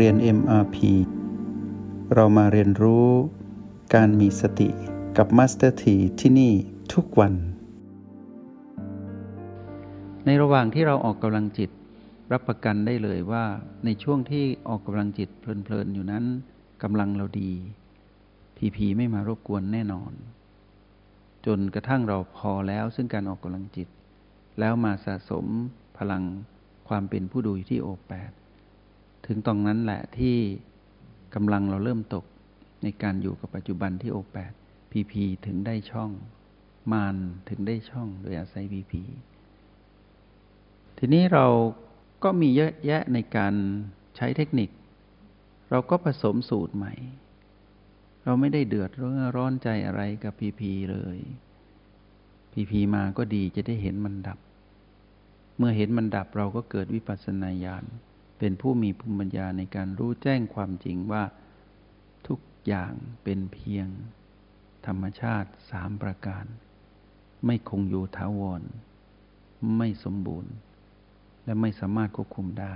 เรียน MRP เรามาเรียนรู้การมีสติกับ Master T ที่ที่นี่ทุกวัน ในระหว่างที่เราออกกำลังจิต รับประกันได้เลยว่าในช่วงที่ออกกำลังจิตเพลินๆอยู่นั้นกำลังเราดีพีพีไม่มารบกวนแน่นอน จนกระทั่งเราพอแล้วซึ่งการออกกำลังจิต แล้วมาสะสมพลังความเป็นผู้ดูอยู่ที่โอแปด ถึงตรงนั้นแหละที่กำลังเราเริ่มตกในการอยู่กับปัจจุบันที่โอแปดพีพีถึงได้ช่อง มานถึงได้ช่องโดยอาศัยพีพีทีนี้เราก็มีเยอะแยะในการใช้เทคนิค เราก็ผสมสูตรใหม่ เราไม่ได้เดือดร้อนใจอะไรกับพีพีเลยพีพีมาก็ดีจะได้เห็นมันดับ เมื่อเห็นมันดับเราก็เกิดวิปัสสนาญาณ เป็นผู้มีภูมิปัญญาในการรู้แจ้งความจริงว่า ทุกอย่างเป็นเพียง ธรรมชาติสามประการ ไม่คงอยู่ถาวร ไม่สมบูรณ์ และไม่สามารถควบคุมได้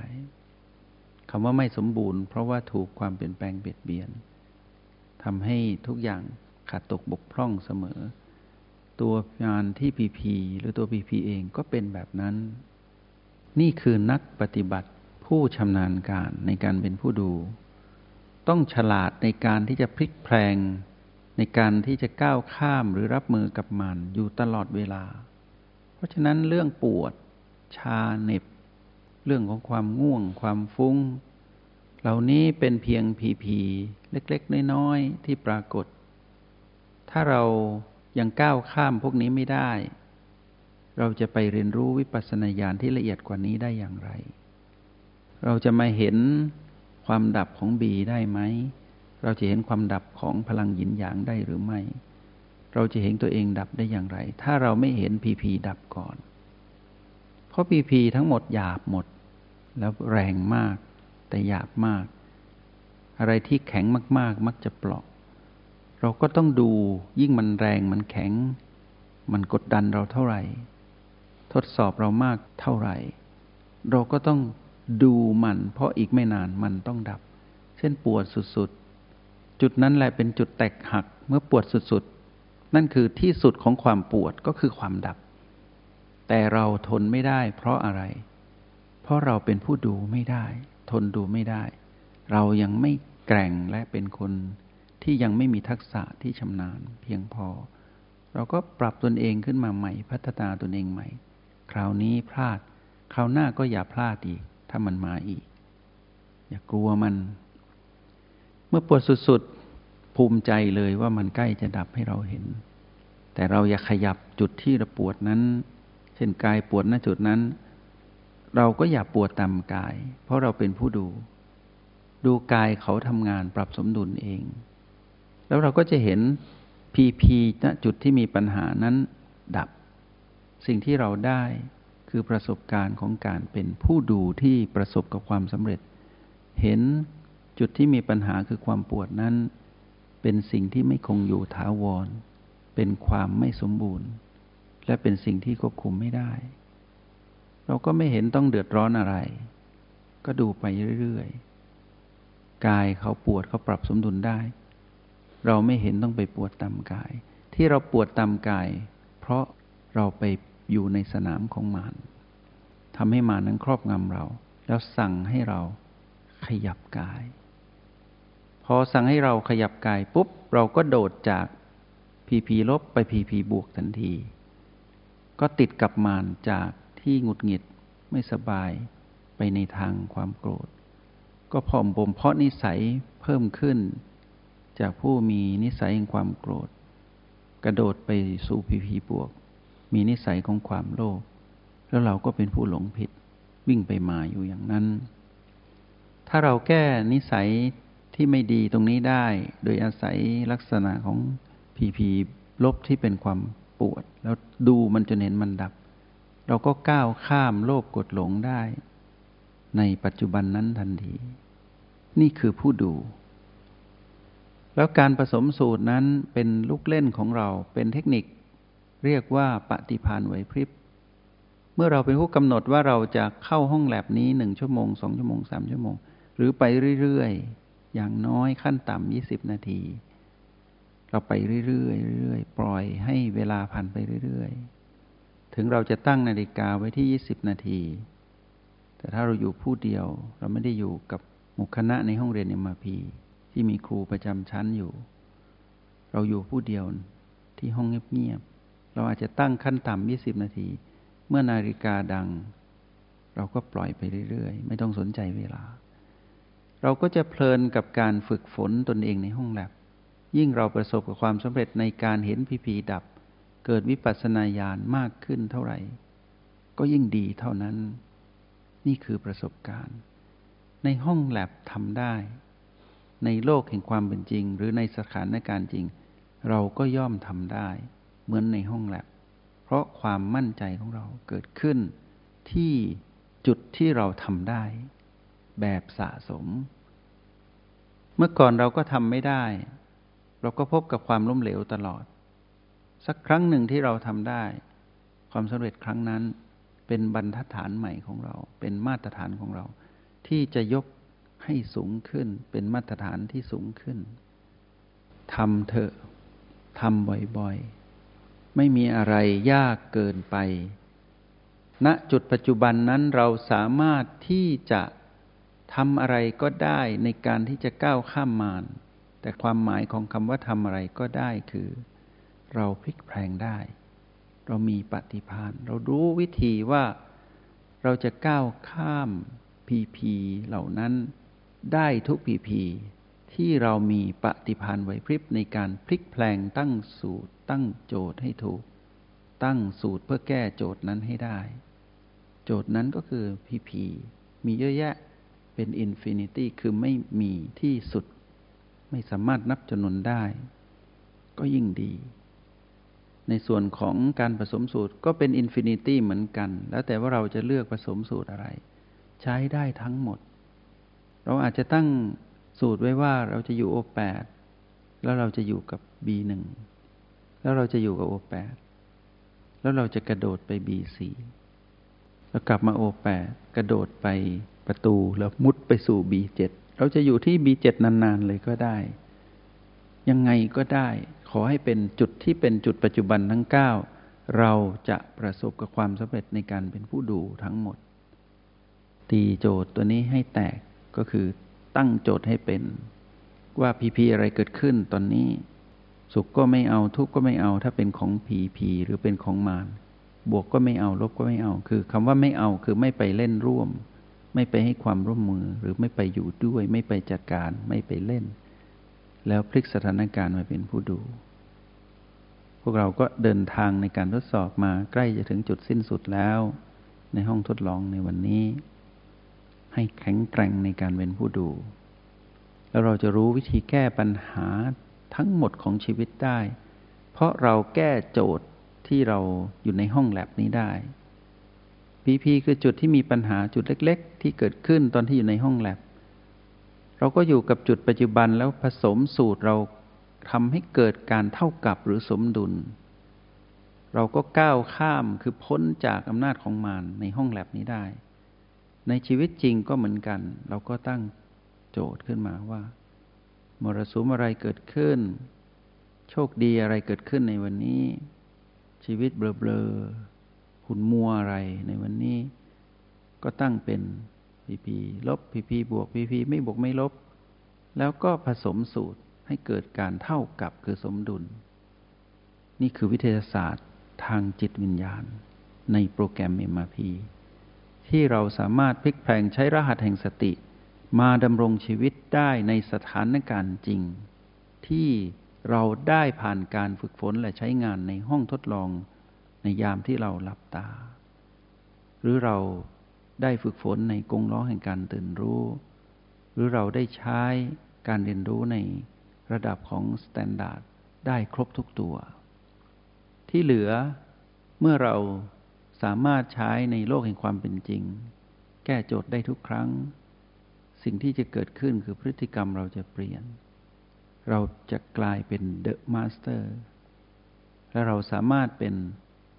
คำว่าไม่สมบูรณ์เพราะว่าถูกความเปลี่ยนแปลงเบียดเบียนทำให้ทุกอย่างขาดตกบกพร่องเสมอ ตัวงานที่พีพีหรือตัวพีพีเองก็เป็นแบบนั้น นี่คือนักปฏิบัติ ผู้ชำนาญการในการเป็นผู้ดู ต้องฉลาดในการที่จะพลิกแพลง ในการที่จะก้าวข้ามหรือรับมือกับมันอยู่ตลอดเวลา เพราะฉะนั้นเรื่องปวด ชาเหน็บ เรื่องของความง่วง ความฟุง้ง เหล่านี้เป็นเพียงผีผีเล็กๆ น้อยๆ ที่ปรากฏ ถ้าเรายังก้าวข้ามพวกนี้ไม่ได้ เราจะไปเรียนรู้วิปัสสนาญาณที่ละเอียดกว่านี้ได้อย่างไร เราจะมาเห็นความดับของบีได้ไหม เราจะเห็นความดับของพลังหยินหยางได้หรือไม่ เราจะเห็นตัวเองดับได้อย่างไร ถ้าเราไม่เห็นพีพีดับก่อน เพราะพีพีทั้งหมดหยาบหมด แล้วแรงมาก แต่หยาบมาก อะไรที่แข็งมาก ๆ มักจะเปราะ เราก็ต้องดูยิ่งมันแรงมันแข็ง มันกดดันเราเท่าไหร่ ทดสอบเรามากเท่าไหร่ เราก็ต้อง ดูมัน เพราะอีกไม่นานมันต้องดับ เช่นปวดสุดๆ จุดนั้นแหละเป็นจุดแตกหัก เมื่อปวดสุดๆ นั่นคือที่สุดของความปวดก็คือความดับ แต่เราทนไม่ได้เพราะอะไร เพราะเราเป็นผู้ดูไม่ได้ ทนดูไม่ได้ เรายังไม่แกร่งและเป็นคนที่ยังไม่มีทักษะที่ชำนาญเพียงพอ เราก็ปรับตนเองขึ้นมาใหม่ พัฒนาตนเองใหม่ คราวนี้พลาด คราวหน้าก็อย่าพลาดอีก ถ้ามันมาอีก อย่ากลัวมัน เมื่อปวดสุดๆ ภูมิใจเลยว่ามันใกล้จะดับให้เราเห็น แต่เราอย่าขยับจุดที่เราปวดนั้น เช่นกายปวดณจุดนั้น เราก็อย่าปวดตามกาย เพราะเราเป็นผู้ดู ดูกายเขาทำงานปรับสมดุลเอง แล้วเราก็จะเห็นพีพีณจุดที่มีปัญหานั้นดับ สิ่งที่เราได้ คือประสบการณ์ของการเป็นผู้ดูที่ประสบกับความสำเร็จ เห็นจุดที่มีปัญหาคือความปวดนั้น เป็นสิ่งที่ไม่คงอยู่ถาวร เป็นความไม่สมบูรณ์ และเป็นสิ่งที่ควบคุมไม่ได้ เราก็ไม่เห็นต้องเดือดร้อนอะไร ก็ดูไปเรื่อยๆ กายเขาปวดเขาปรับสมดุลได้ เราไม่เห็นต้องไปปวดตามกาย ที่เราปวดตามกาย เพราะเราไป อยู่ในสนามของมารทำให้มารนั้นครอบงำเรา แล้วสั่งให้เราขยับกาย พอสั่งให้เราขยับกายปุ๊บ เราก็โดดจากพีพีลบไปพีพีบวกทันที ก็ติดกับมารจากที่หงุดหงิดไม่สบายไปในทางความโกรธ ก็พอมบ่มเพาะนิสัยเพิ่มขึ้น จากผู้มีนิสัยแห่งความโกรธ กระโดดไปสู่พีพีบวก มีนิสัยของความโลภแล้วเราก็เป็นผู้หลงผิดวิ่งไปมาอยู่อย่างนั้น ถ้าเราแก้นิสัยที่ไม่ดีตรงนี้ได้ โดยอาศัยลักษณะของผีผีลบที่เป็นความปวด แล้วดูมันจนเห็นมันดับ เราก็ก้าวข้ามโลภกดหลงได้ ในปัจจุบันนั้นทันที นี่คือผู้ดู แล้วการผสมสูตรนั้นเป็นลูกเล่นของเราเป็นเทคนิค เรียกว่าปฏิพานไหวพริบ เมื่อเราเป็นผู้กำหนดว่าเราจะเข้าห้องแลบนี้หนึ่งชั่วโมงสองชั่วโมงสามชั่วโมง หรือไปเรื่อยๆ อย่างน้อยขั้นต่ำยี่สิบนาที เราไปเรื่อยๆเรื่อยๆปล่อยให้เวลาผ่านไปเรื่อยๆ ถึงเราจะตั้งนาฬิกาไว้ที่ยี่สิบนาที แต่ถ้าเราอยู่ผู้เดียว เราไม่ได้อยู่กับหมู่คณะในห้องเรียนเอ็มพีที่มีครูประจำชั้นอยู่ เราอยู่ผู้เดียวที่ห้องเงียบ เราอาจจะตั้งขั้นต่ำยี่สิบนาที เมื่อนาฬิกาดัง เราก็ปล่อยไปเรื่อยๆ ไม่ต้องสนใจเวลา เราก็จะเพลินกับการฝึกฝนตนเองในห้องแลบ ยิ่งเราประสบกับความสำเร็จในการเห็นพีพีดับ เกิดวิปัสสนาญาณมากขึ้นเท่าไหร่ ก็ยิ่งดีเท่านั้น นี่คือประสบการณ์ ในห้องแลบทำได้ ในโลกแห่งความเป็นจริง หรือในสถานการณ์จริง เราก็ย่อมทำได้ เหมือนในห้องแลบเพราะความมั่นใจของเราเกิดขึ้น ที่จุดที่เราทำได้ แบบสะสม เมื่อก่อนเราก็ทำไม่ได้ เราก็พบกับความล้มเหลวตลอด สักครั้งหนึ่งที่เราทำได้ ความสำเร็จครั้งนั้น เป็นบรรทัดฐานใหม่ของเรา เป็นมาตรฐานของเรา ที่จะยกให้สูงขึ้น เป็นมาตรฐานที่สูงขึ้นทำเถอะทำบ่อยๆ ไม่มีอะไรยากเกินไป ณ จุดปัจจุบันนั้นเราสามารถที่จะทำอะไรก็ได้ในการที่จะก้าวข้ามมารแต่ความหมายของคำว่าทำอะไรก็ได้คือ เราพลิกแพลงได้ เรามีปฏิภาณเรารู้วิธีว่าเราจะก้าวข้ามพีพีเหล่านั้นได้ทุกพีพี ที่เรามีปฏิภาณไหวพริบในการพลิกแพลงตั้งสูตร ตั้งโจทย์ให้ถูก ตั้งสูตรเพื่อแก้โจทย์นั้นให้ได้ โจทย์นั้นก็คือพีพีมีเยอะแยะเป็น infinity คือไม่มีที่สุด ไม่สามารถนับจำนวนได้ ก็ยิ่งดี ในส่วนของการผสมสูตรก็เป็น infinity เหมือนกัน แล้วแต่ว่าเราจะเลือกผสมสูตรอะไร ใช้ได้ทั้งหมด เราอาจจะตั้ง สูตรไว้ว่าเราจะอยู่ O แปดแล้วเราจะอยู่กับ B หนึ่งแล้วเราจะอยู่กับ O แปดแล้วเราจะกระโดดไป B สี่แล้วกลับมา O แปดกระโดดไปประตูแล้วมุดไปสู่บีเจ็ดเราจะอยู่ที่บีเจ็ดนานๆเลยก็ได้ ยังไงก็ได้ขอให้เป็นจุดที่เป็นจุดปัจจุบันทั้งเก้าเราจะประสบกับความสำเร็จในการเป็นผู้ดูทั้งหมด ตีโจทย์ตัวนี้ให้แตกก็คือ ตั้งโจทย์ให้เป็น ว่าพีพีอะไรเกิดขึ้นตอนนี้ สุขก็ไม่เอาทุกข์ก็ไม่เอา ถ้าเป็นของผีผีหรือเป็นของมารบวกก็ไม่เอาลบก็ไม่เอา คือคำว่าไม่เอาคือไม่ไปเล่นร่วม ไม่ไปให้ความร่วมมือหรือไม่ไปอยู่ด้วย ไม่ไปจัดการไม่ไปเล่น แล้วพลิกสถานการณ์มาเป็นผู้ดู พวกเราก็เดินทางในการทดสอบมาใกล้จะถึงจุดสิ้นสุดแล้ว ในห้องทดลองในวันนี้ ให้แข็งแกร่งในการเป็นผู้ดู แล้วเราจะรู้วิธีแก้ปัญหาทั้งหมดของชีวิตได้ เพราะเราแก้โจทย์ที่เราอยู่ในห้องแลบนี้ได้พีพีคือจุดที่มีปัญหาจุดเล็ก ๆ ที่เกิดขึ้นตอนที่อยู่ในห้องแลบเราก็อยู่กับจุดปัจจุบันแล้วผสมสูตรเราทำให้เกิดการเท่ากับหรือสมดุล เราก็ก้าวข้ามคือพ้นจากอำนาจของมารในห้องแลบนี้ได้ ในชีวิตจริงก็เหมือนกัน เราก็ตั้งโจทย์ขึ้นมาว่า มรสุมอะไรเกิดขึ้น โชคดีอะไรเกิดขึ้นในวันนี้ ชีวิตเบลอๆหุ่นมัวอะไรในวันนี้ ก็ตั้งเป็นพีพีลบพีพีบวกพีพีไม่บวกไม่ลบ แล้วก็ผสมสูตรให้เกิดการเท่ากับคือสมดุล นี่คือวิทยาศาสตร์ทางจิตวิญญาณ ในโปรแกรม MRP ที่เราสามารถพลิกแพลงใช้รหัสแห่งสติ มาดำรงชีวิตได้ในสถานการณ์จริง ที่เราได้ผ่านการฝึกฝนและใช้งานในห้องทดลองในยามที่เราหลับตา หรือเราได้ฝึกฝนในกงล้อแห่งการตื่นรู้ หรือเราได้ใช้การเรียนรู้ในระดับของ standard ได้ครบทุกตัว ที่เหลือเมื่อเรา สามารถใช้ในโลกแห่งความเป็นจริง แก้โจทย์ได้ทุกครั้ง สิ่งที่จะเกิดขึ้นคือพฤติกรรมเราจะเปลี่ยน เราจะกลายเป็น the master และเราสามารถเป็น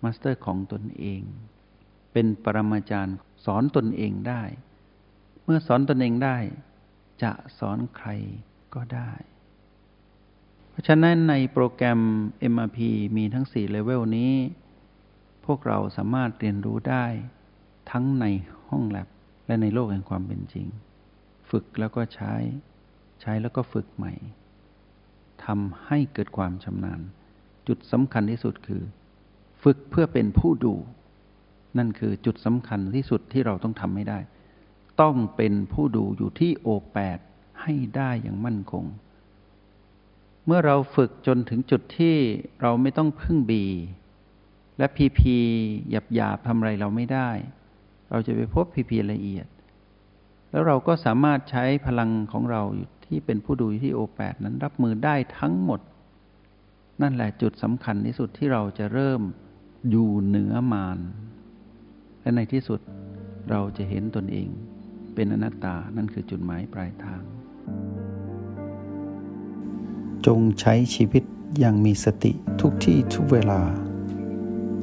master ของตนเอง เป็นปรมาจารย์สอนตนเองได้ เมื่อสอนตนเองได้ จะสอนใครก็ได้ เพราะฉะนั้นในโปรแกรม MRP มีทั้ง 4 เลเวลนี้ พวกเราสามารถเรียนรู้ได้ ทั้งในห้องแลบและในโลกแห่งความเป็นจริง ฝึกแล้วก็ใช้ ใช้แล้วก็ฝึกใหม่ทำให้เกิดความชำนาญ จุดสำคัญที่สุดคือ ฝึกเพื่อเป็นผู้ดู นั่นคือจุดสำคัญที่สุดที่เราต้องทำให้ได้ ต้องเป็นผู้ดูอยู่ที่โอแปดให้ได้อย่างมั่นคง เมื่อเราฝึกจนถึงจุดที่เราไม่ต้องพึ่งบี และพีพีหยาบหยาบทำอะไรเราไม่ได้ เราจะไปพบพีพีละเอียด แล้วเราก็สามารถใช้พลังของเราที่เป็นผู้ดูที่โอแปดนั้นรับมือได้ทั้งหมด นั่นแหละจุดสำคัญที่สุดที่เราจะเริ่มอยู่เหนือมารและในที่สุดเราจะเห็นตนเอง เป็นอนัตตานั่นคือจุดหมายปลายทาง จงใช้ชีวิตอย่างมีสติทุกที่ทุกเวลา